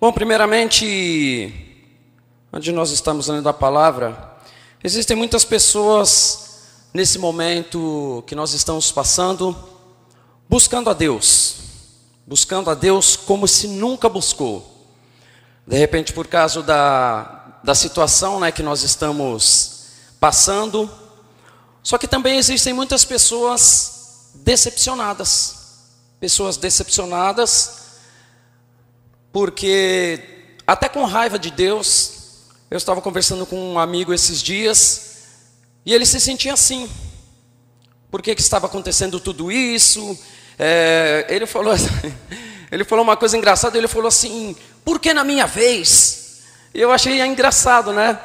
Bom, primeiramente, onde nós estamos lendo a palavra, existem muitas pessoas nesse momento que nós estamos passando, buscando a Deus, buscando a Deus como se nunca buscou. De repente, por causa da, da situação né, que nós estamos passando, só que também existem muitas pessoas decepcionadas, pessoas decepcionadas porque até com raiva de Deus, eu estava conversando com um amigo esses dias, e ele se sentia assim. Por que, que estava acontecendo tudo isso? É, ele, falou, ele falou uma coisa engraçada, ele falou assim, por que na minha vez? Eu achei engraçado, né?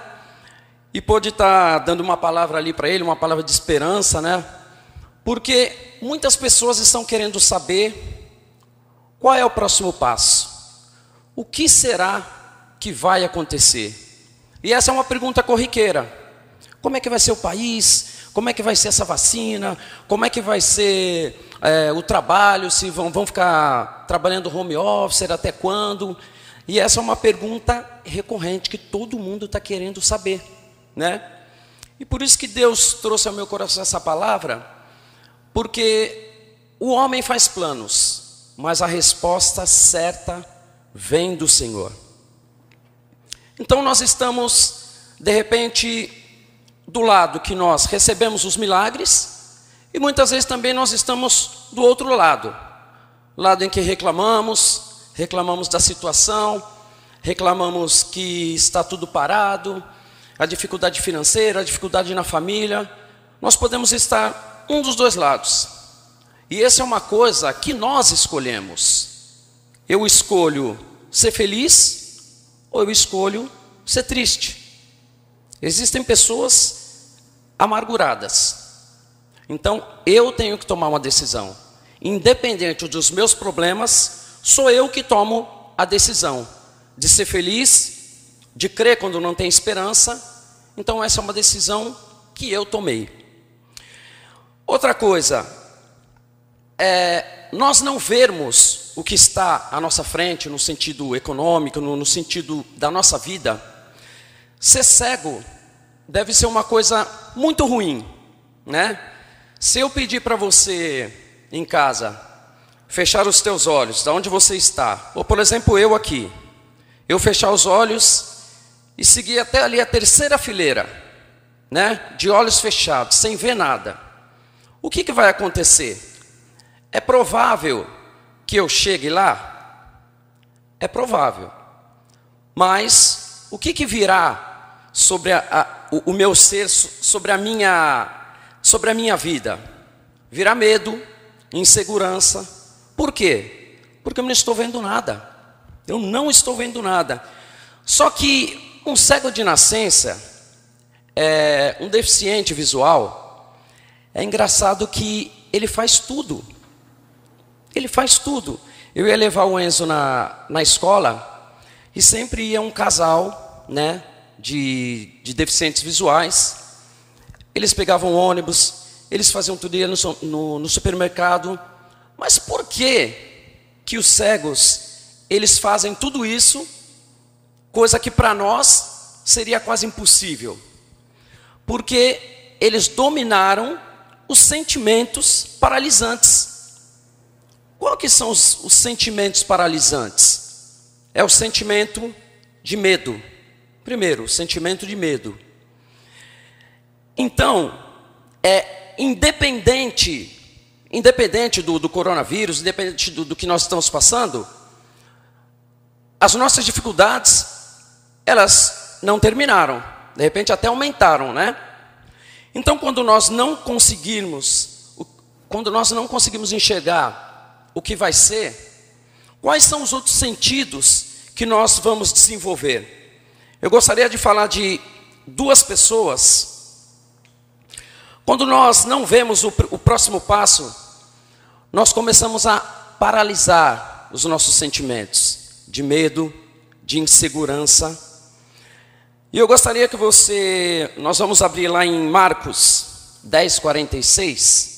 E pôde estar dando uma palavra ali para ele, uma palavra de esperança, né? Porque muitas pessoas estão querendo saber qual é o próximo passo. O que será que vai acontecer? E essa é uma pergunta corriqueira. Como é que vai ser o país? Como é que vai ser essa vacina? Como é que vai ser é, o trabalho? Se vão, vão ficar trabalhando home office? Até quando? E essa é uma pergunta recorrente que todo mundo está querendo saber, né? E por isso que Deus trouxe ao meu coração essa palavra, porque o homem faz planos, mas a resposta certa vem do Senhor. Então nós estamos, de repente, do lado que nós recebemos os milagres, e muitas vezes também nós estamos do outro lado lado em que reclamamos, reclamamos da situação, reclamamos que está tudo parado, a dificuldade financeira, a dificuldade na família. Nós podemos estar um dos dois lados. E essa é uma coisa que nós escolhemos. Eu escolho ser feliz ou eu escolho ser triste. Existem pessoas amarguradas. Então eu tenho que tomar uma decisão. Independente dos meus problemas, sou eu que tomo a decisão de ser feliz, de crer quando não tem esperança. Então essa é uma decisão que eu tomei. Outra coisa, é, nós não vermos o que está à nossa frente no sentido econômico, no, no sentido da nossa vida, ser cego deve ser uma coisa muito ruim, né? Se eu pedir para você em casa fechar os teus olhos, da onde você está, ou por exemplo eu aqui, eu fechar os olhos e seguir até ali a terceira fileira, né? De olhos fechados, sem ver nada. O que, que vai acontecer? É provável que eu chegue lá? É provável. Mas o que, que virá sobre a, a, o, o meu ser, sobre a minha, sobre a minha vida? Virá medo, insegurança. Por quê? Porque eu não estou vendo nada. Eu não estou vendo nada. Só que um cego de nascença, é, um deficiente visual, é engraçado que ele faz tudo. Ele faz tudo. Eu ia levar o Enzo na, na escola e sempre ia um casal né, de, de deficientes visuais. Eles pegavam ônibus, eles faziam tudo, no, no, no supermercado. Mas por que, que os cegos eles fazem tudo isso, coisa que para nós seria quase impossível? Porque eles dominaram os sentimentos paralisantes. Qual que são os, os sentimentos paralisantes? É o sentimento de medo. Primeiro, o sentimento de medo. Então, é independente, independente do, do coronavírus, independente do, do que nós estamos passando, as nossas dificuldades, elas não terminaram. De repente até aumentaram, né? Então, quando nós não conseguirmos, quando nós não conseguimos enxergar o que vai ser, quais são os outros sentidos que nós vamos desenvolver? Eu gostaria de falar de duas pessoas. Quando nós não vemos o, o próximo passo, nós começamos a paralisar os nossos sentimentos de medo, de insegurança. E eu gostaria que você, nós vamos abrir lá em Marcos 10, 46.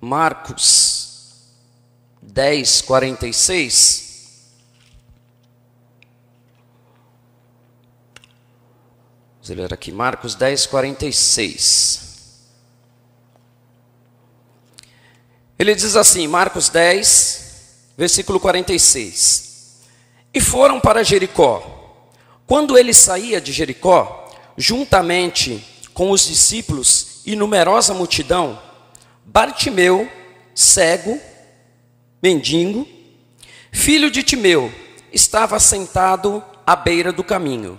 Marcos 10, 46. Vamos ler aqui, Marcos 10, 46. Ele diz assim, Marcos 10, versículo 46. E foram para Jericó. Quando ele saía de Jericó, juntamente com os discípulos e numerosa multidão, Bartimeu, cego, mendigo, filho de Timeu, estava sentado à beira do caminho.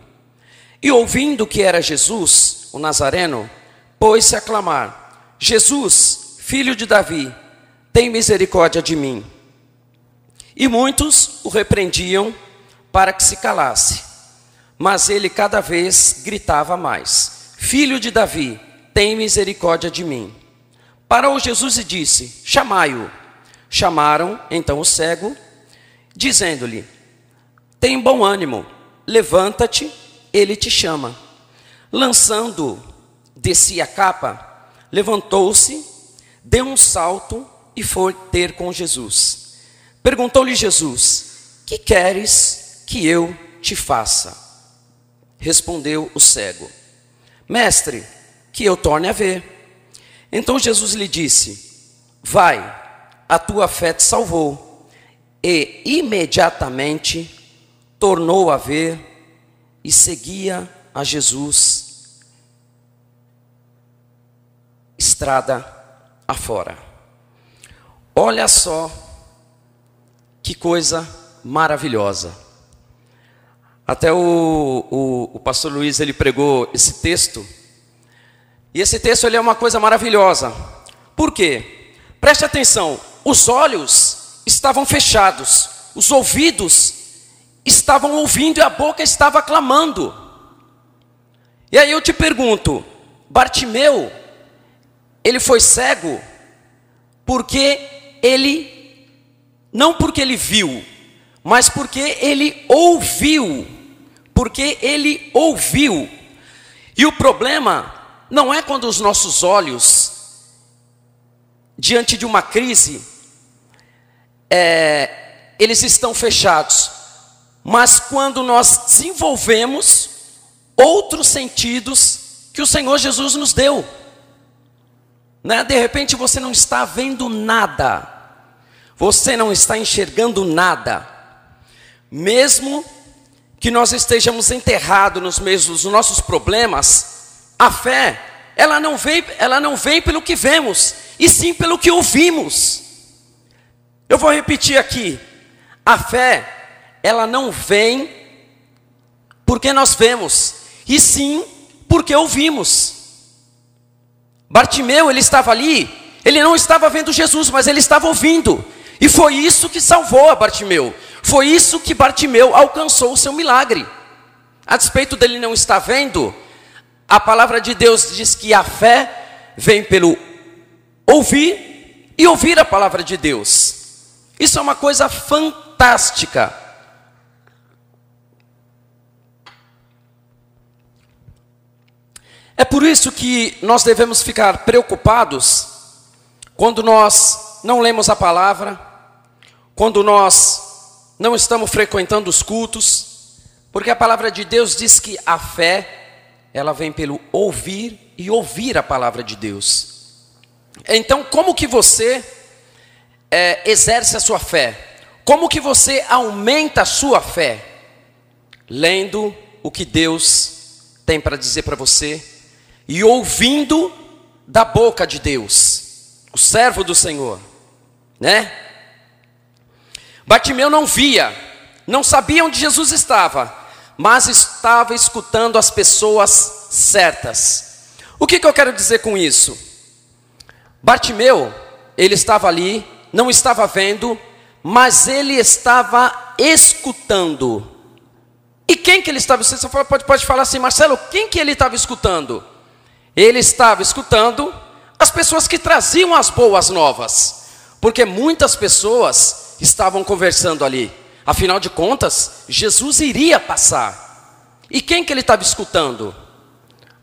E ouvindo que era Jesus, o Nazareno, pôs-se a clamar: Jesus, filho de Davi, tem misericórdia de mim. E muitos o repreendiam para que se calasse. Mas ele cada vez gritava mais: Filho de Davi, tem misericórdia de mim. Parou Jesus e disse: Chamai-o. Chamaram então o cego, dizendo-lhe: Tem bom ânimo, levanta-te, ele te chama. Lançando de si a capa, levantou-se, deu um salto e foi ter com Jesus. Perguntou-lhe Jesus: Que queres que eu te faça? Respondeu o cego: Mestre, que eu torne a ver. Então Jesus lhe disse: Vai, a tua fé te salvou. E imediatamente tornou a ver e seguia a Jesus estrada afora. Olha só que coisa maravilhosa. Até o, o, o, pastor Luiz ele pregou esse texto. E esse texto ele é uma coisa maravilhosa. Por quê? Preste atenção. Os olhos estavam fechados, os ouvidos estavam ouvindo e a boca estava clamando. E aí eu te pergunto, Bartimeu, ele foi cego porque ele, não porque ele viu, mas porque ele ouviu. Porque ele ouviu. E o problema não é quando os nossos olhos, diante de uma crise, é, eles estão fechados, mas quando nós desenvolvemos outros sentidos que o Senhor Jesus nos deu. Né? De repente você não está vendo nada, você não está enxergando nada, mesmo que nós estejamos enterrados nos meios dos nossos problemas, a fé, ela não vem, ela não vem pelo que vemos, e sim pelo que ouvimos. Eu vou repetir aqui: a fé, ela não vem porque nós vemos, e sim porque ouvimos. Bartimeu, ele estava ali, ele não estava vendo Jesus, mas ele estava ouvindo. E foi isso que salvou a Bartimeu. Foi isso que Bartimeu alcançou o seu milagre. A despeito dele não estar vendo, a palavra de Deus diz que a fé vem pelo ouvir e ouvir a palavra de Deus. Isso é uma coisa fantástica. É por isso que nós devemos ficar preocupados quando nós não lemos a palavra, quando nós não estamos frequentando os cultos, porque a palavra de Deus diz que a fé, ela vem pelo ouvir e ouvir a palavra de Deus. Então, como que você é, exerce a sua fé? Como que você aumenta a sua fé? Lendo o que Deus tem para dizer para você e ouvindo da boca de Deus, o servo do Senhor, né? Bartimeu não via, não sabia onde Jesus estava, mas estava escutando as pessoas certas. O que, que eu quero dizer com isso? Bartimeu, ele estava ali, não estava vendo, mas ele estava escutando. E quem que ele estava? Você pode, pode falar assim, Marcelo, quem que ele estava escutando? Ele estava escutando as pessoas que traziam as boas novas, porque muitas pessoas estavam conversando ali. Afinal de contas, Jesus iria passar. E quem que ele estava escutando?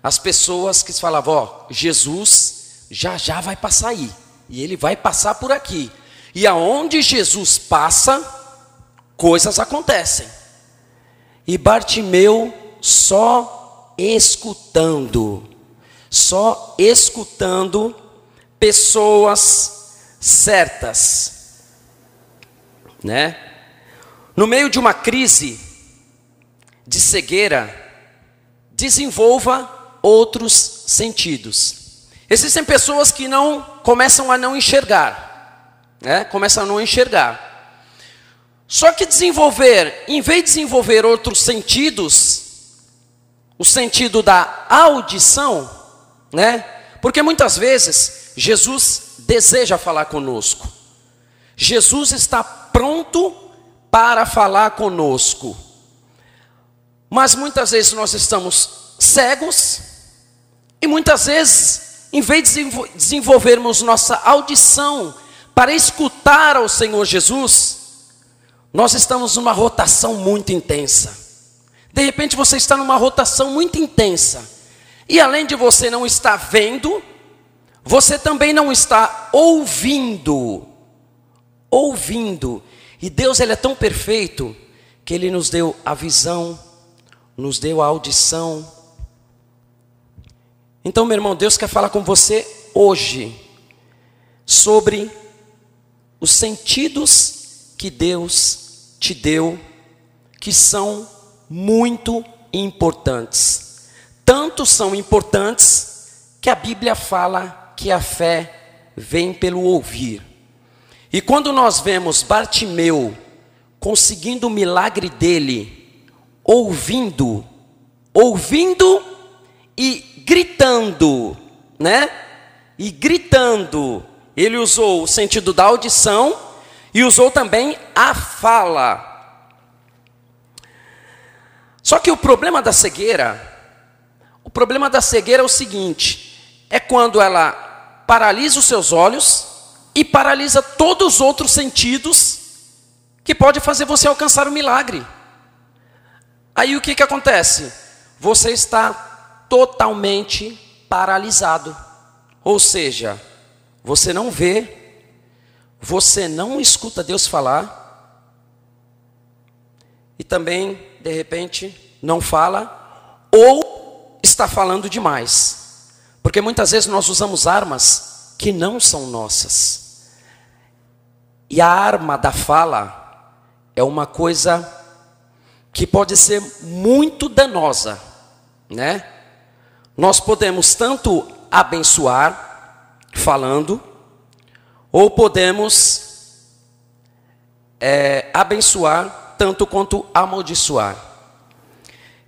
As pessoas que falavam: ó, Jesus já já vai passar aí, e ele vai passar por aqui. E aonde Jesus passa, coisas acontecem. E Bartimeu só escutando, só escutando pessoas certas, né? No meio de uma crise de cegueira, desenvolva outros sentidos. Existem pessoas que não começam a não enxergar, né? Começam a não enxergar. Só que desenvolver, em vez de desenvolver outros sentidos, o sentido da audição, né? Porque muitas vezes Jesus deseja falar conosco. Jesus está pronto para falar conosco. Mas muitas vezes nós estamos cegos e muitas vezes, em vez de desenvolvermos nossa audição para escutar ao Senhor Jesus, nós estamos numa rotação muito intensa. De repente você está numa rotação muito intensa. E além de você não estar vendo, você também não está ouvindo. Ouvindo. E Deus ele é tão perfeito que ele nos deu a visão, nos deu a audição. Então, meu irmão, Deus quer falar com você hoje sobre os sentidos que Deus te deu, que são muito importantes. Tanto são importantes que a Bíblia fala que a fé vem pelo ouvir. E quando nós vemos Bartimeu conseguindo o milagre dele, ouvindo, ouvindo e gritando, né? E gritando. Ele usou o sentido da audição e usou também a fala. Só que o problema da cegueira, o problema da cegueira é o seguinte: é quando ela paralisa os seus olhos e paralisa todos os outros sentidos que pode fazer você alcançar o milagre. Aí o que, que acontece? Você está totalmente paralisado. Ou seja, você não vê, você não escuta Deus falar, e também, de repente, não fala, ou está falando demais. Porque muitas vezes nós usamos armas que não são nossas. E a arma da fala é uma coisa que pode ser muito danosa, né? Nós podemos tanto abençoar falando, ou podemos é, abençoar tanto quanto amaldiçoar.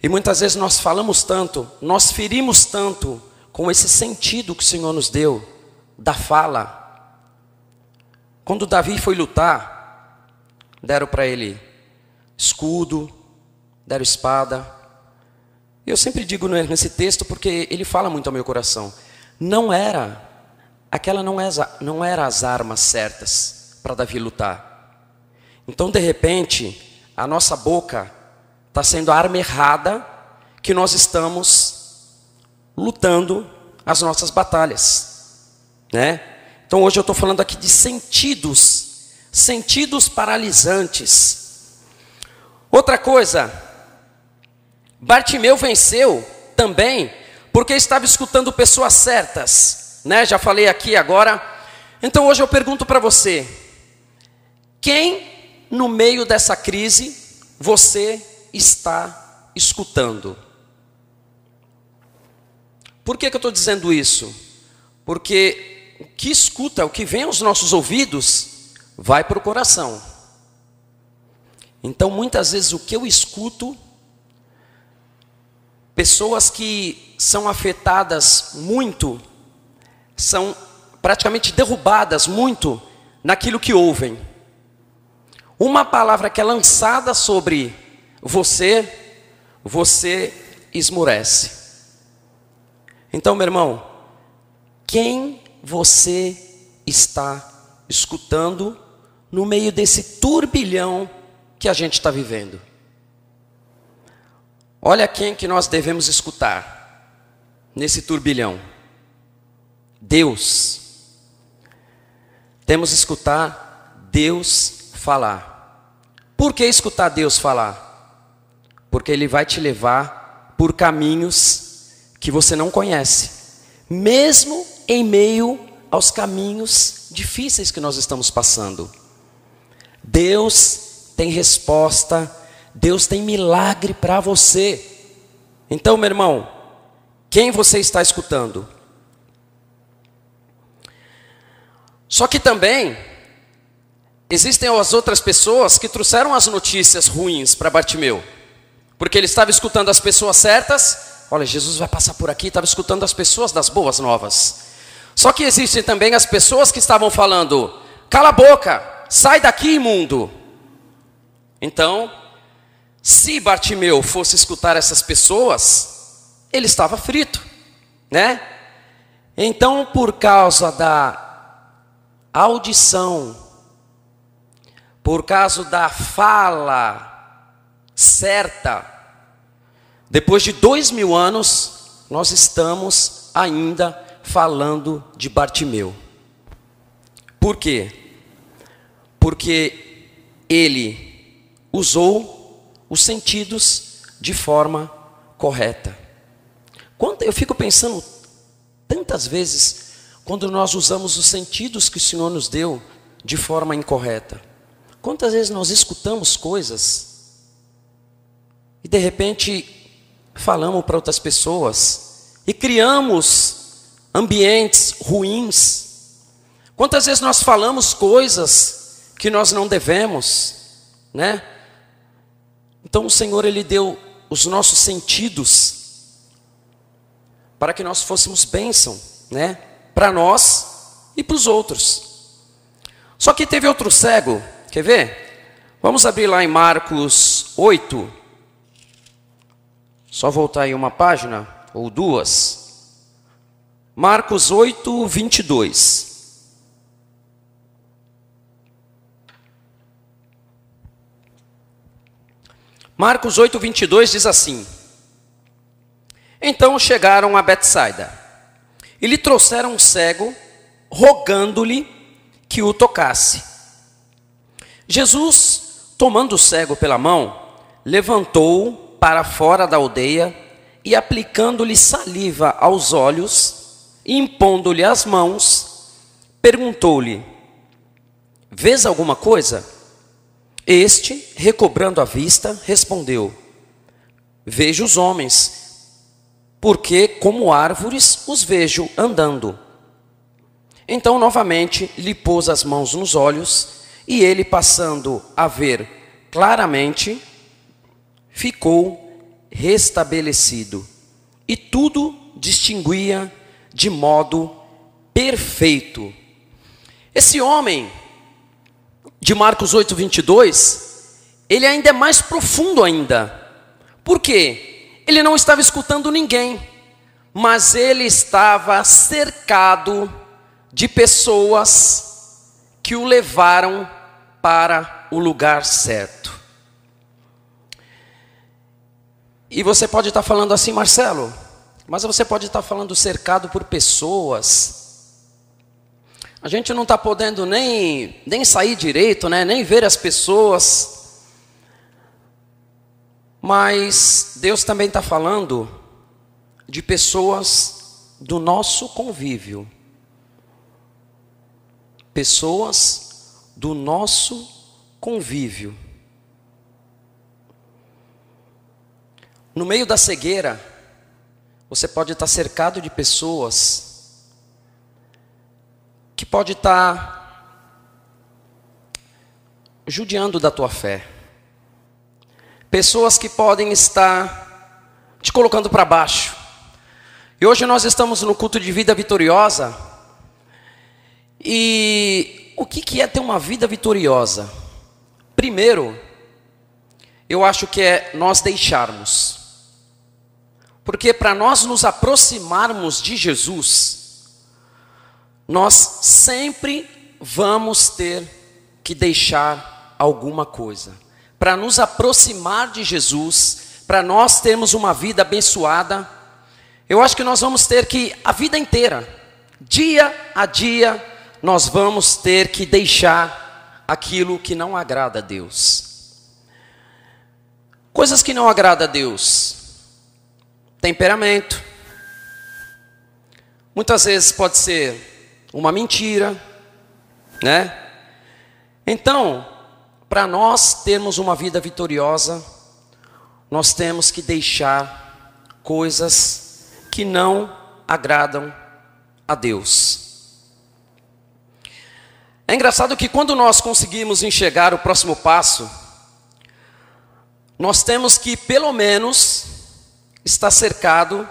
E muitas vezes nós falamos tanto, nós ferimos tanto com esse sentido que o Senhor nos deu da fala. Quando Davi foi lutar, deram para ele escudo, deram espada. Eu sempre digo nesse texto porque ele fala muito ao meu coração. Não era, aquela não era, é não era as armas certas para Davi lutar. Então, de repente, a nossa boca está sendo a arma errada que nós estamos lutando as nossas batalhas, né? Então hoje eu estou falando aqui de sentidos, sentidos paralisantes. Outra coisa, Bartimeu venceu também porque estava escutando pessoas certas, né? Já falei aqui agora. Então hoje eu pergunto para você: quem no meio dessa crise, você está escutando. Por que, que eu estou dizendo isso? Porque o que escuta, o que vem aos nossos ouvidos, vai para o coração. Então, muitas vezes, o que eu escuto, pessoas que são afetadas muito, são praticamente derrubadas muito naquilo que ouvem. Uma palavra que é lançada sobre você, você esmurece. Então, meu irmão, quem você está escutando no meio desse turbilhão que a gente está vivendo? Olha quem que nós devemos escutar nesse turbilhão. Deus. Temos que escutar Deus falar. Por que escutar Deus falar? Porque Ele vai te levar por caminhos que você não conhece, mesmo em meio aos caminhos difíceis que nós estamos passando. Deus tem resposta, Deus tem milagre para você. Então, meu irmão, quem você está escutando? Só que também existem as outras pessoas que trouxeram as notícias ruins para Bartimeu. Porque ele estava escutando as pessoas certas, olha, Jesus vai passar por aqui, estava escutando as pessoas das boas novas. Só que existem também as pessoas que estavam falando: cala a boca, sai daqui, imundo. Então, se Bartimeu fosse escutar essas pessoas, ele estava frito, né? Então, por causa da audição, por causa da fala certa, depois de dois mil anos, nós estamos ainda falando de Bartimeu. Por quê? Porque ele usou os sentidos de forma correta. Quando eu fico pensando tantas vezes quando nós usamos os sentidos que o Senhor nos deu de forma incorreta. Quantas vezes nós escutamos coisas e de repente falamos para outras pessoas e criamos ambientes ruins? Quantas vezes nós falamos coisas que nós não devemos, né? Então o Senhor ele deu os nossos sentidos para que nós fôssemos bênção, né? para nós e para os outros. Só que teve outro cego, quer ver? Vamos abrir lá em Marcos 8. Só voltar aí uma página ou duas. Marcos 8, 22. Marcos 8, 22 diz assim: Então chegaram a Betsaida e lhe trouxeram um cego, rogando-lhe que o tocasse. Jesus, tomando o cego pela mão, levantou-o para fora da aldeia e, aplicando-lhe saliva aos olhos impondo-lhe as mãos, perguntou-lhe: Vês alguma coisa? Este, recobrando a vista, respondeu: Vejo os homens porque como árvores os vejo andando. Então, novamente, lhe pôs as mãos nos olhos, e ele, passando a ver claramente, ficou restabelecido, e tudo distinguia de modo perfeito. Esse homem, de Marcos 8, 22, ele ainda é mais profundo ainda. Por quê? Ele não estava escutando ninguém, mas ele estava cercado de pessoas que o levaram para o lugar certo. E você pode estar falando assim, Marcelo, mas você pode estar falando cercado por pessoas. A gente não está podendo nem, nem sair direito, né? nem ver as pessoas. Mas Deus também está falando de pessoas do nosso convívio. Pessoas do nosso convívio. No meio da cegueira, você pode estar cercado de pessoas que pode estar judiando da tua fé pessoas que podem estar te colocando para baixo. E hoje nós estamos no culto de vida vitoriosa. E o que, que é ter uma vida vitoriosa? Primeiro, eu acho que é nós deixarmos. Porque para nós nos aproximarmos de Jesus, nós sempre vamos ter que deixar alguma coisa para nos aproximar de Jesus, para nós termos uma vida abençoada, eu acho que nós vamos ter que, a vida inteira, dia a dia, nós vamos ter que deixar aquilo que não agrada a Deus. Coisas que não agrada a Deus. Temperamento. Muitas vezes pode ser uma mentira, né? Então, para nós termos uma vida vitoriosa, nós temos que deixar coisas que não agradam a Deus. É engraçado que quando nós conseguimos enxergar o próximo passo, nós temos que, pelo menos, estar cercado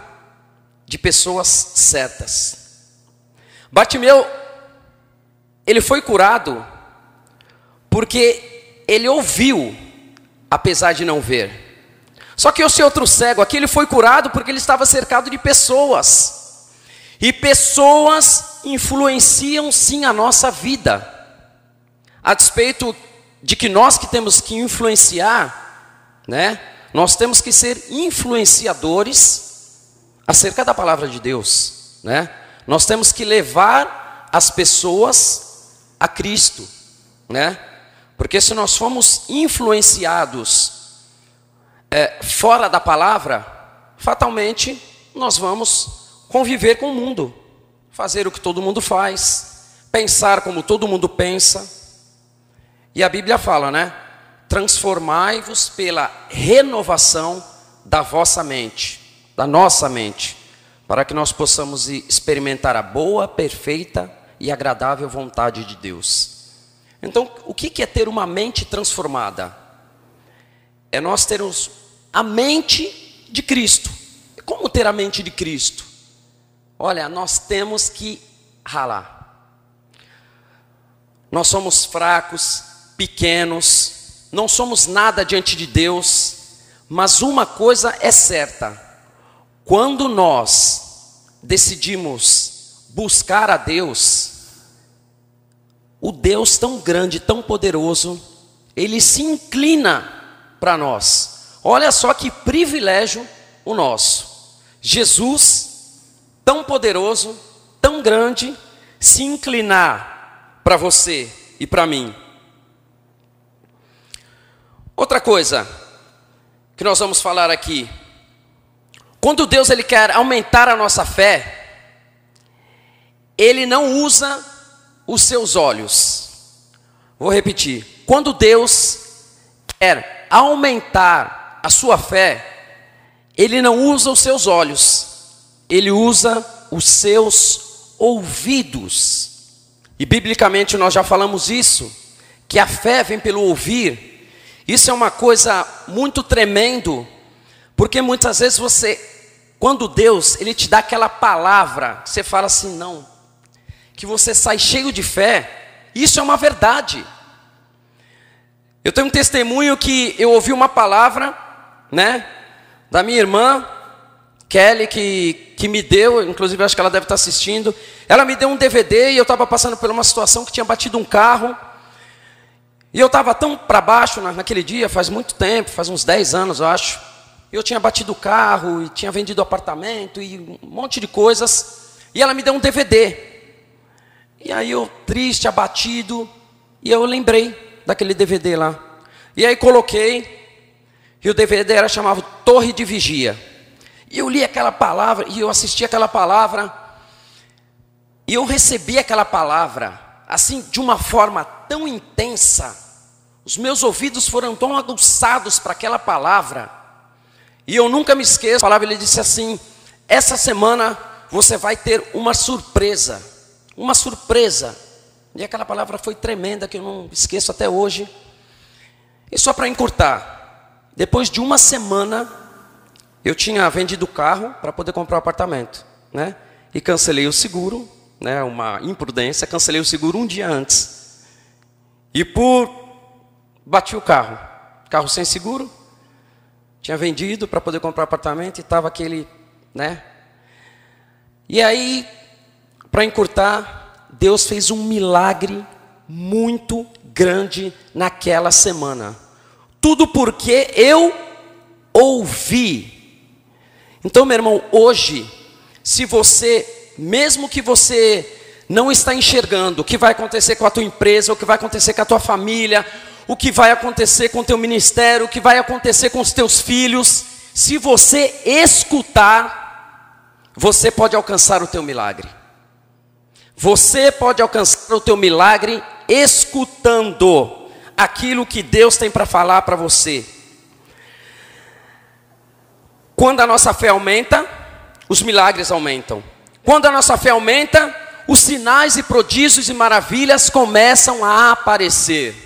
de pessoas certas. Bartimeu, ele foi curado porque ele ouviu, apesar de não ver. Só que esse outro cego aqui, ele foi curado porque ele estava cercado de pessoas. E pessoas influenciam sim a nossa vida. A despeito de que nós que temos que influenciar, né? Nós temos que ser influenciadores acerca da palavra de Deus, né? Nós temos que levar as pessoas a Cristo, né? Porque se nós formos influenciados é, fora da palavra, fatalmente nós vamos conviver com o mundo, fazer o que todo mundo faz, pensar como todo mundo pensa. E a Bíblia fala, né? Transformai-vos pela renovação da vossa mente, da nossa mente, para que nós possamos experimentar a boa, perfeita e agradável vontade de Deus. Então, o que é ter uma mente transformada? É nós termos a mente de Cristo. Como ter a mente de Cristo? Olha, nós temos que ralar. Nós somos fracos, pequenos, não somos nada diante de Deus, mas uma coisa é certa: quando nós decidimos buscar a Deus, o Deus tão grande, tão poderoso, ele se inclina para nós. Olha só que privilégio o nosso. Jesus, tão poderoso, tão grande, se inclinar para você e para mim. Outra coisa que nós vamos falar aqui. Quando Deus ele quer aumentar a nossa fé, ele não usa os seus olhos. Vou repetir. Quando Deus quer aumentar a sua fé, ele não usa os seus olhos, ele usa os seus ouvidos. E biblicamente nós já falamos isso, que a fé vem pelo ouvir. Isso é uma coisa muito tremendo, porque muitas vezes você, quando Deus, ele te dá aquela palavra, você fala assim, não, que você sai cheio de fé, isso é uma verdade. Eu tenho um testemunho que eu ouvi uma palavra né? Da minha irmã, Kelly, que, que me deu, inclusive acho que ela deve estar assistindo. Ela me deu um DVD e eu estava passando por uma situação que tinha batido um carro. E eu estava tão para baixo naquele dia, faz muito tempo, faz uns 10 anos, eu acho. Eu tinha batido o carro e tinha vendido apartamento e um monte de coisas. E ela me deu um DVD. E aí eu, triste, abatido, e eu lembrei daquele DVD lá. E aí coloquei, e o DVD era chamado Torre de Vigia. E eu li aquela palavra, e eu assisti aquela palavra, e eu recebi aquela palavra, assim, de uma forma tão intensa. Os meus ouvidos foram tão aguçados para aquela palavra. E eu nunca me esqueço, a palavra ele disse assim: essa semana você vai ter uma surpresa. Uma surpresa. E aquela palavra foi tremenda, que eu não esqueço até hoje. E só para encurtar, depois de uma semana, eu tinha vendido o carro para poder comprar o um apartamento, né? E cancelei o seguro, né? Uma imprudência, cancelei o seguro um dia antes. E por bati o carro, carro sem seguro, tinha vendido para poder comprar apartamento e estava aquele, né? E aí, para encurtar, Deus fez um milagre muito grande naquela semana. Tudo porque eu ouvi. Então, meu irmão, hoje, se você, mesmo que você não está enxergando o que vai acontecer com a tua empresa, o que vai acontecer com a tua família, o que vai acontecer com o teu ministério, o que vai acontecer com os teus filhos, Se você escutar, você pode alcançar o teu milagre. Você pode alcançar o teu milagre escutando aquilo que Deus tem para falar para você. Quando a nossa fé aumenta, os milagres aumentam. Quando a nossa fé aumenta, os sinais e prodígios e maravilhas começam a aparecer.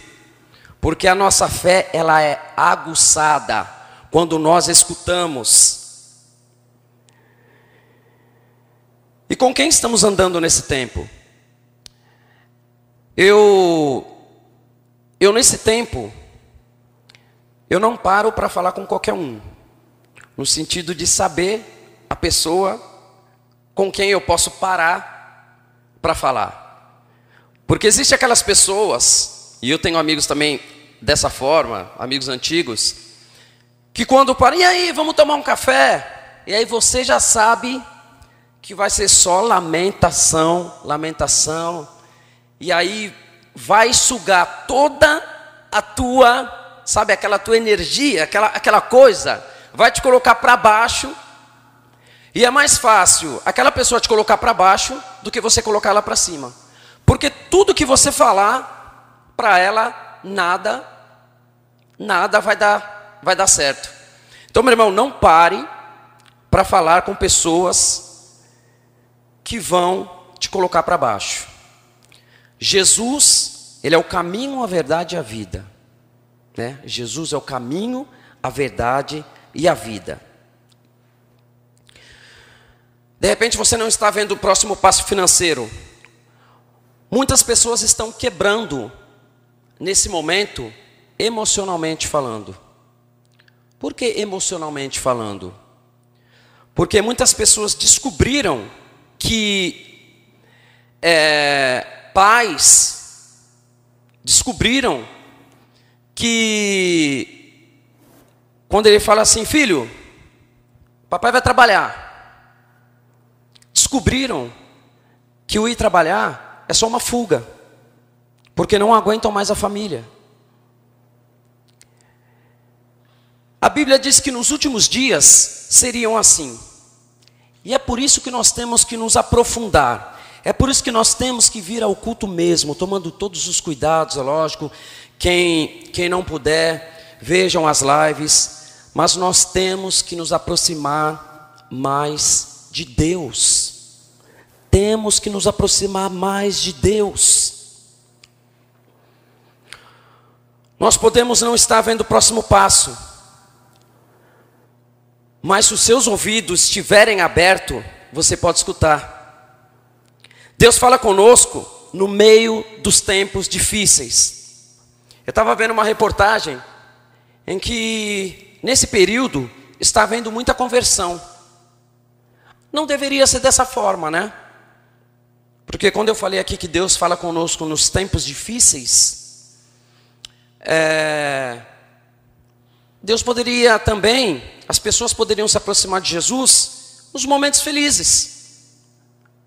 Porque a nossa fé, ela é aguçada quando nós escutamos. E com quem estamos andando nesse tempo? Eu eu nesse tempo eu não paro para falar com qualquer um, no sentido de saber a pessoa com quem eu posso parar para falar. Porque existe aquelas pessoas, e eu tenho amigos também dessa forma, amigos antigos, que quando param, e aí, vamos tomar um café? E aí você já sabe que vai ser só lamentação, lamentação, e aí vai sugar toda a tua, sabe, aquela tua energia, aquela, aquela coisa, vai te colocar para baixo e é mais fácil aquela pessoa te colocar para baixo do que você colocar ela para cima. Porque tudo que você falar para ela, nada, nada vai dar, vai dar certo. Então, meu irmão, não pare para falar com pessoas que vão te colocar para baixo. Jesus, ele é o caminho, a verdade e a vida. Né? Jesus é o caminho, a verdade e a vida. De repente você não está vendo o próximo passo financeiro. Muitas pessoas estão quebrando nesse momento, emocionalmente falando. Por que emocionalmente falando? Porque muitas pessoas descobriram que é, pais descobriram que quando ele fala assim, filho, papai vai trabalhar descobriram que o ir trabalhar é só uma fuga, porque não aguentam mais a família. A Bíblia diz que nos últimos dias seriam assim. E é por isso que nós temos que nos aprofundar. É por isso que nós temos que vir ao culto mesmo, tomando todos os cuidados, é lógico. Quem, quem não puder, vejam as lives. Mas nós temos que nos aproximar mais de Deus temos que nos aproximar mais de Deus. Nós podemos não estar vendo o próximo passo, mas se os seus ouvidos estiverem abertos, você pode escutar. Deus fala conosco no meio dos tempos difíceis. Eu estava vendo uma reportagem em que, nesse período, está havendo muita conversão. Não deveria ser dessa forma, né? Porque quando eu falei aqui que Deus fala conosco nos tempos difíceis, é, Deus poderia também, as pessoas poderiam se aproximar de Jesus nos momentos felizes.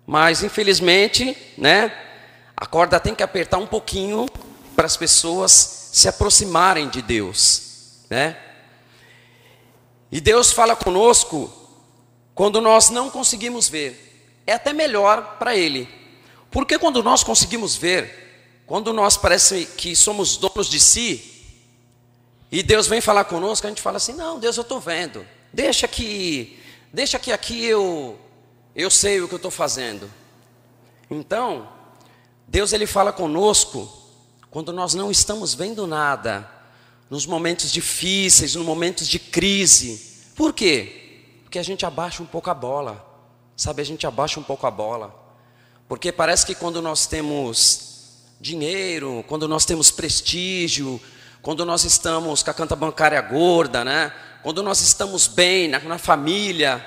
Mas infelizmente, né, a corda tem que apertar um pouquinho para as pessoas se aproximarem de Deus, né? E Deus fala conosco quando nós não conseguimos ver. É até melhor para ele, porque quando nós conseguimos ver, quando nós parece que somos donos de si, e Deus vem falar conosco, a gente fala assim: "Não, Deus, eu estou vendo. Deixa que, deixa que aqui eu eu sei o que eu estou fazendo". Então, Deus ele fala conosco quando nós não estamos vendo nada, nos momentos difíceis, nos momentos de crise. Por quê? Porque a gente abaixa um pouco a bola. Sabe, a gente abaixa um pouco a bola. Porque parece que quando nós temos dinheiro, quando nós temos prestígio, quando nós estamos com a conta bancária gorda, né? Quando nós estamos bem na, na família,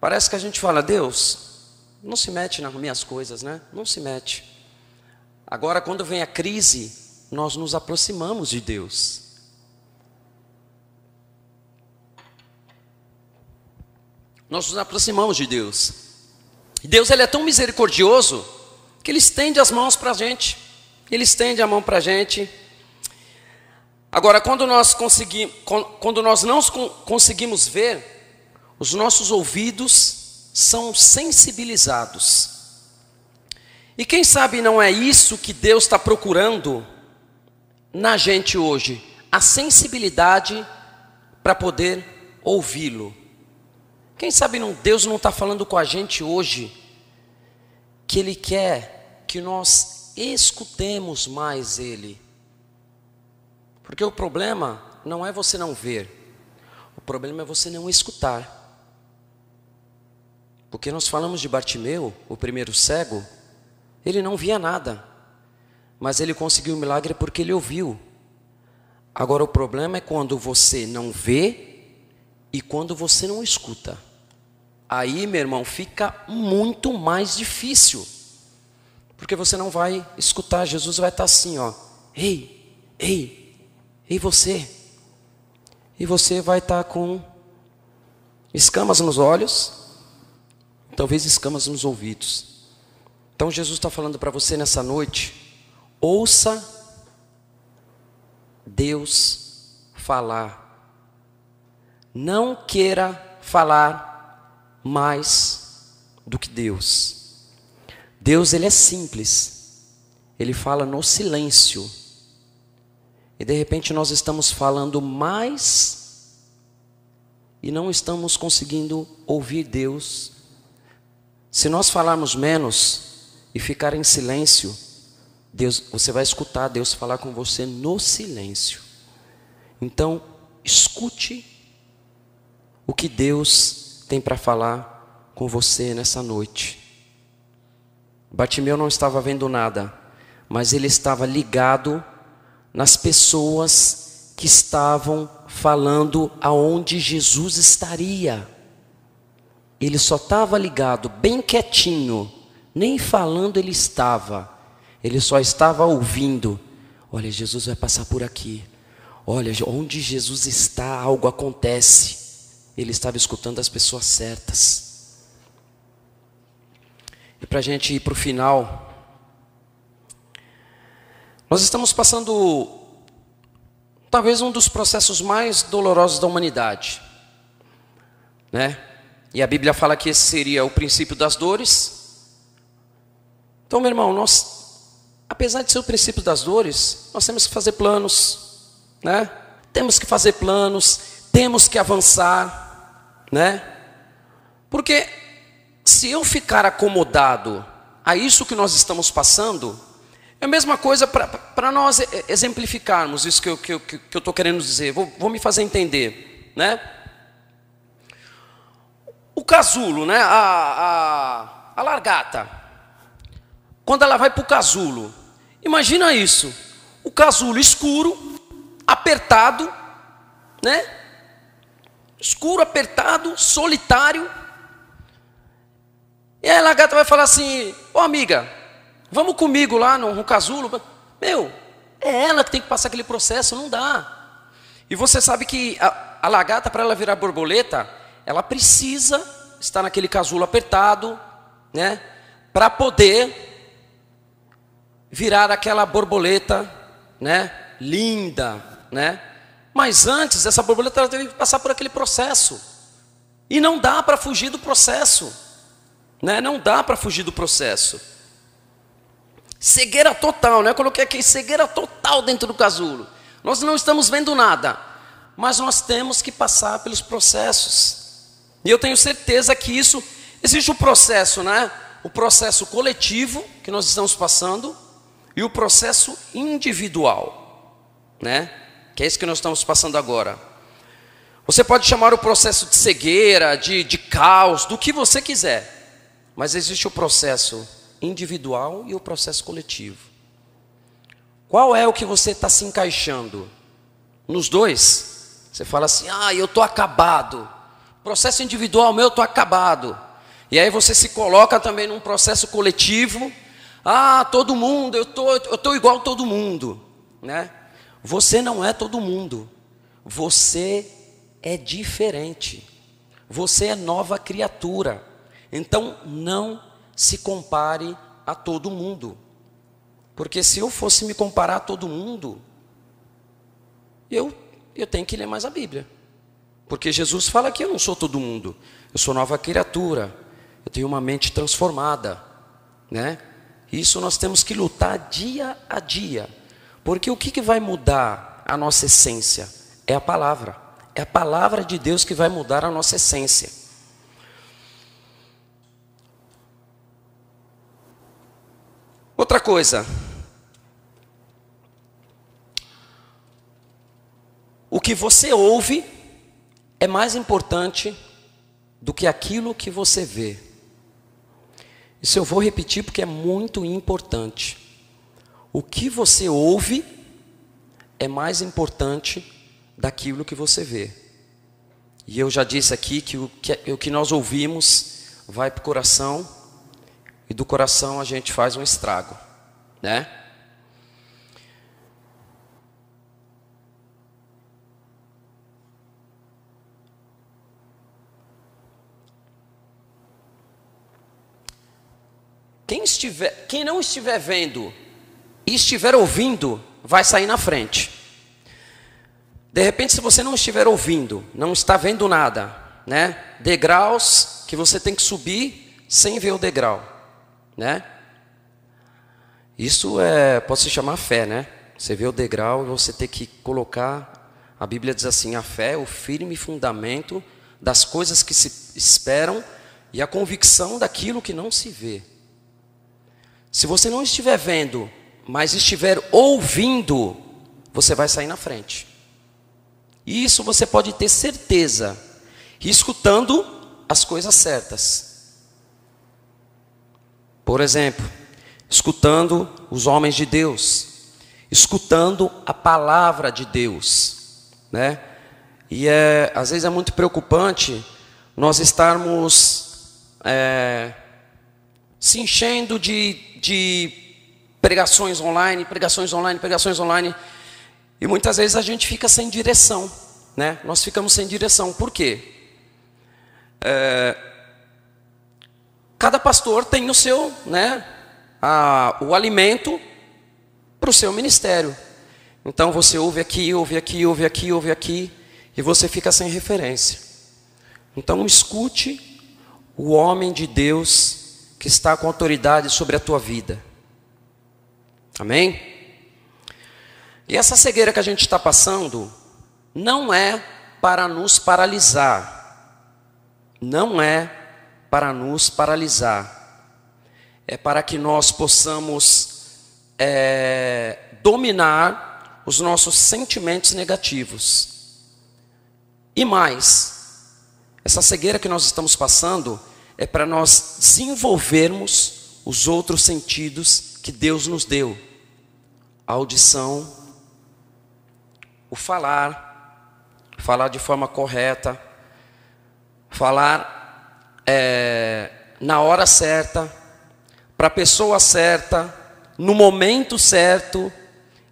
parece que a gente fala, Deus, não se mete nas minhas coisas, né? Não se mete. Agora, quando vem a crise, nós nos aproximamos de Deus. Nós nos aproximamos de Deus. Deus ele é tão misericordioso que ele estende as mãos para a gente. Ele estende a mão para a gente. Agora, quando nós, consegui, quando nós não conseguimos ver, os nossos ouvidos são sensibilizados. E quem sabe não é isso que Deus está procurando na gente hoje, a sensibilidade para poder ouvi-lo. Quem sabe não, Deus não está falando com a gente hoje que Ele quer que nós escutemos mais Ele. Porque o problema não é você não ver, o problema é você não escutar. Porque nós falamos de Bartimeu, o primeiro cego, ele não via nada, mas ele conseguiu o milagre porque ele ouviu. Agora o problema é quando você não vê e quando você não escuta, aí, meu irmão, fica muito mais difícil. Porque você não vai escutar, Jesus vai estar assim, ó. Ei, ei, ei você. E você vai estar com escamas nos olhos, talvez escamas nos ouvidos. Então Jesus está falando para você nessa noite, ouça Deus falar não queira falar mais do que Deus. Deus ele é simples. Ele fala no silêncio. E de repente nós estamos falando mais e não estamos conseguindo ouvir Deus. Se nós falarmos menos e ficar em silêncio, Deus, você vai escutar Deus falar com você no silêncio. Então, escute o que Deus tem para falar com você nessa noite. Bartimeu não estava vendo nada, mas ele estava ligado nas pessoas que estavam falando aonde Jesus estaria. Ele só estava ligado, bem quietinho, nem falando ele estava. Ele só estava ouvindo. Olha, Jesus vai passar por aqui. Olha, onde Jesus está, algo acontece ele estava escutando as pessoas certas. E para a gente ir para o final, nós estamos passando talvez um dos processos mais dolorosos da humanidade, né? E a Bíblia fala que esse seria o princípio das dores. Então, meu irmão, nós, apesar de ser o princípio das dores, nós temos que fazer planos, né? Temos que fazer planos, temos que avançar né? Porque se eu ficar acomodado a isso que nós estamos passando, é a mesma coisa para nós exemplificarmos isso que eu estou que, que querendo dizer. Vou, vou, me fazer entender, né? O casulo, né? A, a, a largata. Quando ela vai para o casulo, imagina isso: o casulo escuro, apertado, né? escuro, apertado, solitário. E aí a lagarta vai falar assim: Ô oh, amiga, vamos comigo lá no, no casulo. Meu, é ela que tem que passar aquele processo, não dá. E você sabe que a, a lagarta, para ela virar borboleta, ela precisa estar naquele casulo apertado, né? Para poder virar aquela borboleta, né? Linda, né? Mas antes, essa borboleta ela teve que passar por aquele processo. E não dá para fugir do processo. Né? Não dá para fugir do processo. Cegueira total, né? Eu coloquei aqui cegueira total dentro do casulo. Nós não estamos vendo nada, mas nós temos que passar pelos processos. E eu tenho certeza que isso existe o um processo, né? O processo coletivo que nós estamos passando e o processo individual, né? que é isso que nós estamos passando agora. Você pode chamar o processo de cegueira, de, de caos, do que você quiser, mas existe o processo individual e o processo coletivo. Qual é o que você está se encaixando? Nos dois? Você fala assim, ah, eu estou acabado. Processo individual meu, eu estou acabado. E aí você se coloca também num processo coletivo. Ah, todo mundo, eu estou eu tô igual a todo mundo. Né? Você não é todo mundo. Você é diferente. Você é nova criatura. Então não se compare a todo mundo. Porque se eu fosse me comparar a todo mundo, eu, eu tenho que ler mais a Bíblia. Porque Jesus fala que eu não sou todo mundo, eu sou nova criatura, eu tenho uma mente transformada, né? Isso nós temos que lutar dia a dia, porque o que, que vai mudar a nossa essência? É a palavra, é a palavra de Deus que vai mudar a nossa essência. Coisa, o que você ouve é mais importante do que aquilo que você vê. Isso eu vou repetir porque é muito importante. O que você ouve é mais importante daquilo que você vê. E eu já disse aqui que o que, o que nós ouvimos vai para o coração e do coração a gente faz um estrago, né? Quem, estiver, quem não estiver vendo e estiver ouvindo, vai sair na frente. De repente, se você não estiver ouvindo, não está vendo nada, né? Degraus que você tem que subir sem ver o degrau, né? Isso é, pode se chamar fé, né? Você vê o degrau e você tem que colocar. A Bíblia diz assim: a fé é o firme fundamento das coisas que se esperam e a convicção daquilo que não se vê. Se você não estiver vendo, mas estiver ouvindo, você vai sair na frente. E isso você pode ter certeza, escutando as coisas certas. Por exemplo, escutando os homens de Deus, escutando a palavra de Deus, né? E é, às vezes é muito preocupante nós estarmos é, se enchendo de, de pregações online, pregações online, pregações online, e muitas vezes a gente fica sem direção, né? Nós ficamos sem direção, por quê? É, cada pastor tem o seu, né, a, o alimento para o seu ministério. Então você ouve aqui, ouve aqui, ouve aqui, ouve aqui, e você fica sem referência. Então escute o homem de Deus que está com autoridade sobre a tua vida. Amém? E essa cegueira que a gente está passando não é para nos paralisar. Não é para nos paralisar. É para que nós possamos é, dominar os nossos sentimentos negativos. E mais, essa cegueira que nós estamos passando é para nós desenvolvermos os outros sentidos que Deus nos deu: a audição, o falar, falar de forma correta, falar é, na hora certa, para a pessoa certa, no momento certo.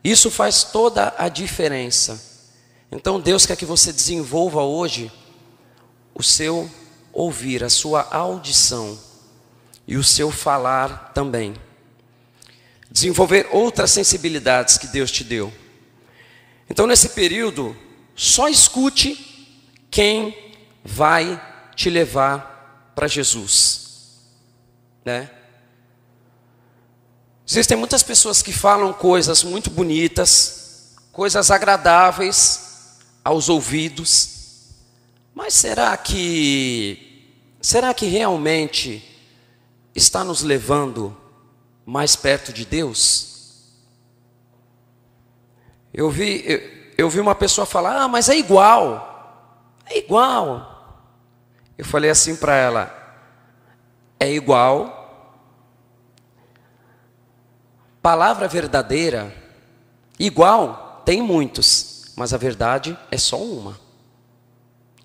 Isso faz toda a diferença. Então Deus quer que você desenvolva hoje o seu ouvir, a sua audição e o seu falar também. Desenvolver outras sensibilidades que Deus te deu. Então, nesse período, só escute quem vai te levar para Jesus, né? Existem muitas pessoas que falam coisas muito bonitas, coisas agradáveis aos ouvidos, mas será que será que realmente está nos levando mais perto de Deus? Eu vi eu, eu vi uma pessoa falar: "Ah, mas é igual". É igual. Eu falei assim para ela: "É igual Palavra verdadeira, igual, tem muitos, mas a verdade é só uma.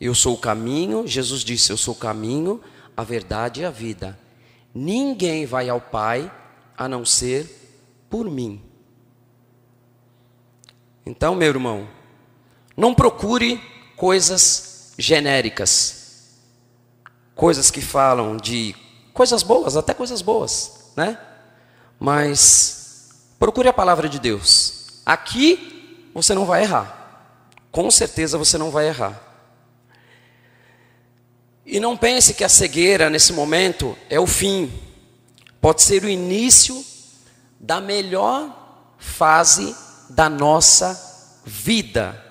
Eu sou o caminho, Jesus disse: Eu sou o caminho, a verdade e a vida. Ninguém vai ao Pai a não ser por mim. Então, meu irmão, não procure coisas genéricas, coisas que falam de coisas boas, até coisas boas, né? Mas procure a palavra de Deus. Aqui você não vai errar. com certeza você não vai errar. E não pense que a cegueira nesse momento é o fim. Pode ser o início da melhor fase da nossa vida.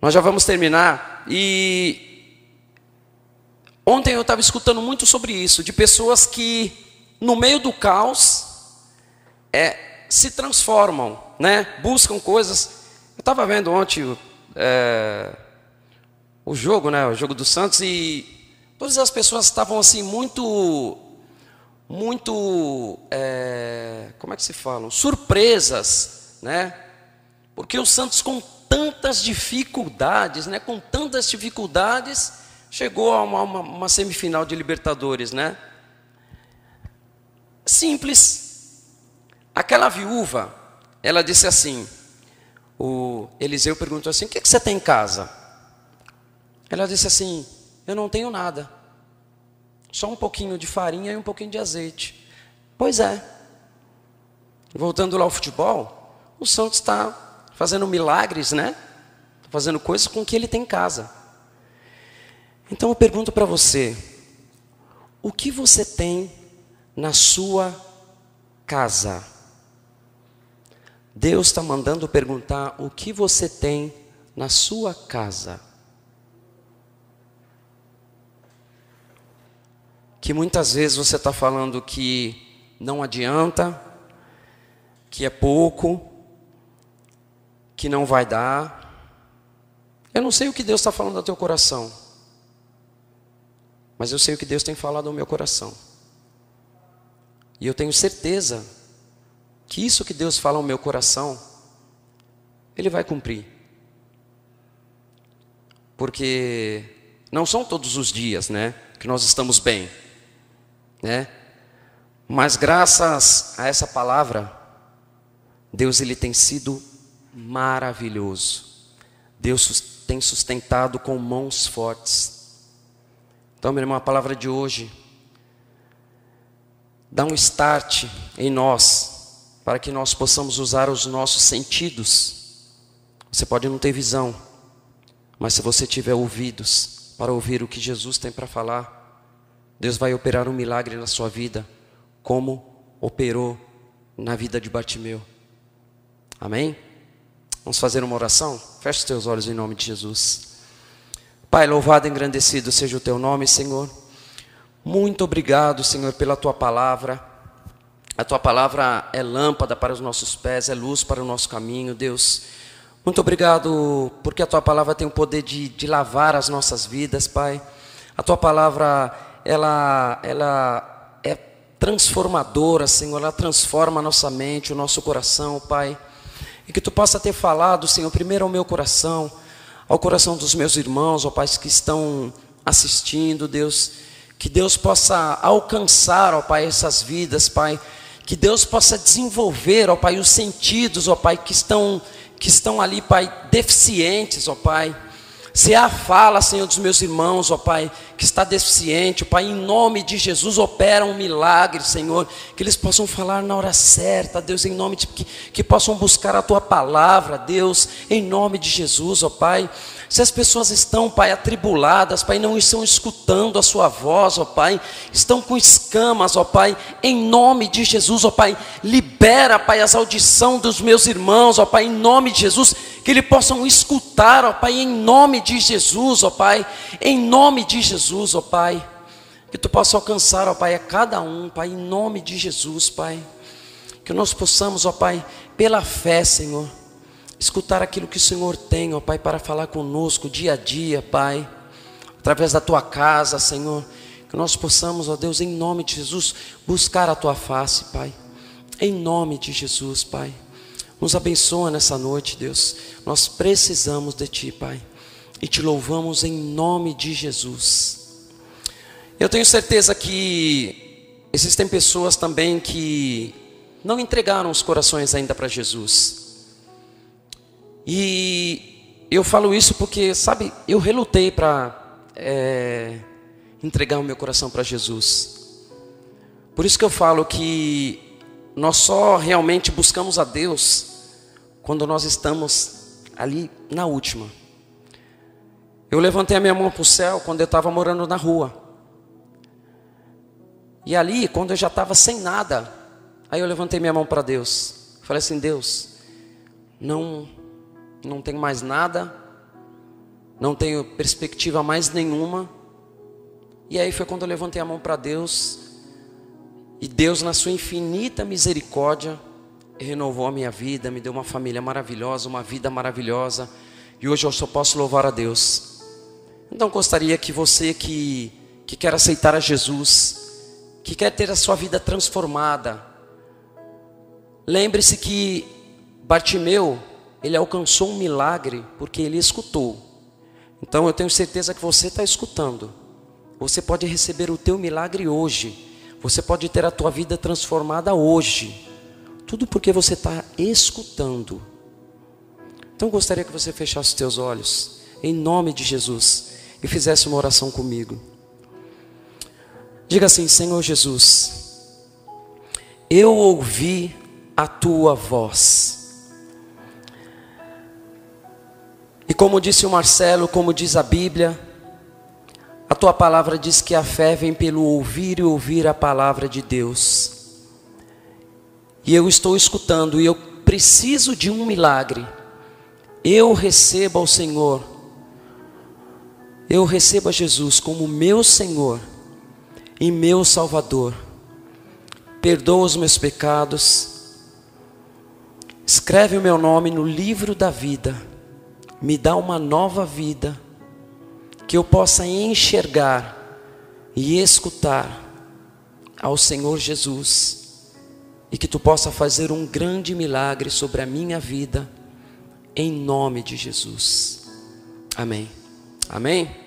Nós já vamos terminar e ontem eu estava escutando muito sobre isso, de pessoas que no meio do caos é, se transformam, né? Buscam coisas. Eu estava vendo ontem é, o jogo, né? O jogo do Santos e todas as pessoas estavam assim muito, muito, é, como é que se falam? Surpresas, né? Porque o Santos com tantas dificuldades, né? Com tantas dificuldades, chegou a uma, uma, uma semifinal de Libertadores, né? Simples. Aquela viúva, ela disse assim: o Eliseu perguntou assim: O que, que você tem em casa? Ela disse assim: Eu não tenho nada, só um pouquinho de farinha e um pouquinho de azeite. Pois é. Voltando lá ao futebol, o Santos está fazendo milagres, né? Fazendo coisas com o que ele tem em casa. Então eu pergunto para você: o que você tem na sua casa? Deus está mandando perguntar o que você tem na sua casa. Que muitas vezes você está falando que não adianta, que é pouco, que não vai dar. Eu não sei o que Deus está falando no teu coração, mas eu sei o que Deus tem falado no meu coração. E eu tenho certeza que isso que Deus fala no meu coração, Ele vai cumprir. Porque não são todos os dias, né, que nós estamos bem, né? Mas graças a essa palavra, Deus ele tem sido maravilhoso. Deus tem sustentado com mãos fortes. Então, meu irmão, a palavra de hoje dá um start em nós, para que nós possamos usar os nossos sentidos. Você pode não ter visão, mas se você tiver ouvidos para ouvir o que Jesus tem para falar, Deus vai operar um milagre na sua vida, como operou na vida de Bartimeu. Amém? Vamos fazer uma oração? Feche os teus olhos em nome de Jesus. Pai, louvado e engrandecido seja o teu nome, Senhor. Muito obrigado, Senhor, pela tua palavra. A tua palavra é lâmpada para os nossos pés, é luz para o nosso caminho, Deus. Muito obrigado porque a tua palavra tem o poder de, de lavar as nossas vidas, Pai. A tua palavra, ela, ela é transformadora, Senhor. Ela transforma a nossa mente, o nosso coração, Pai. E que tu possa ter falado, Senhor, primeiro ao meu coração, ao coração dos meus irmãos, ó Pai, que estão assistindo, Deus. Que Deus possa alcançar, ó Pai, essas vidas, Pai. Que Deus possa desenvolver, ó Pai, os sentidos, ó Pai, que estão, que estão ali, Pai, deficientes, ó Pai. Se há fala, Senhor, dos meus irmãos, ó Pai, que está deficiente, ó Pai, em nome de Jesus, opera um milagre, Senhor, que eles possam falar na hora certa, Deus, em nome de que, que possam buscar a Tua palavra, Deus, em nome de Jesus, ó Pai. Se as pessoas estão, Pai, atribuladas, Pai, não estão escutando a Sua voz, ó Pai, estão com escamas, ó Pai, em nome de Jesus, ó Pai, libera, Pai, as audição dos meus irmãos, ó Pai, em nome de Jesus, que eles possam escutar, ó Pai, em nome de Jesus, ó Pai, em nome de Jesus, ó Pai, que Tu possa alcançar, ó Pai, a cada um, Pai, em nome de Jesus, Pai, que nós possamos, ó Pai, pela fé, Senhor, escutar aquilo que o Senhor tem, ó Pai, para falar conosco dia a dia, Pai, através da Tua casa, Senhor, que nós possamos, ó Deus, em nome de Jesus, buscar a Tua face, Pai, em nome de Jesus, Pai. Nos abençoa nessa noite, Deus. Nós precisamos de Ti, Pai. E te louvamos em nome de Jesus. Eu tenho certeza que existem pessoas também que não entregaram os corações ainda para Jesus. E eu falo isso porque, sabe, eu relutei para é, entregar o meu coração para Jesus. Por isso que eu falo que nós só realmente buscamos a Deus quando nós estamos ali na última. Eu levantei a minha mão para o céu quando eu estava morando na rua. E ali, quando eu já estava sem nada, aí eu levantei minha mão para Deus. Falei assim: Deus, não, não tenho mais nada, não tenho perspectiva mais nenhuma. E aí foi quando eu levantei a mão para Deus, e Deus, na sua infinita misericórdia, renovou a minha vida, me deu uma família maravilhosa, uma vida maravilhosa, e hoje eu só posso louvar a Deus. Então gostaria que você que, que quer aceitar a Jesus, que quer ter a sua vida transformada, lembre-se que Bartimeu, ele alcançou um milagre porque ele escutou. Então eu tenho certeza que você está escutando. Você pode receber o teu milagre hoje. Você pode ter a tua vida transformada hoje. Tudo porque você está escutando. Então eu gostaria que você fechasse os teus olhos, em nome de Jesus, e fizesse uma oração comigo. Diga assim: Senhor Jesus, eu ouvi a tua voz. E como disse o Marcelo, como diz a Bíblia, a tua palavra diz que a fé vem pelo ouvir e ouvir a palavra de Deus. E eu estou escutando e eu preciso de um milagre. Eu recebo ao Senhor. Eu recebo a Jesus como meu Senhor e meu Salvador. Perdoa os meus pecados. Escreve o meu nome no livro da vida. Me dá uma nova vida que eu possa enxergar e escutar ao Senhor Jesus e que tu possa fazer um grande milagre sobre a minha vida, em nome de Jesus. Amém. Amém.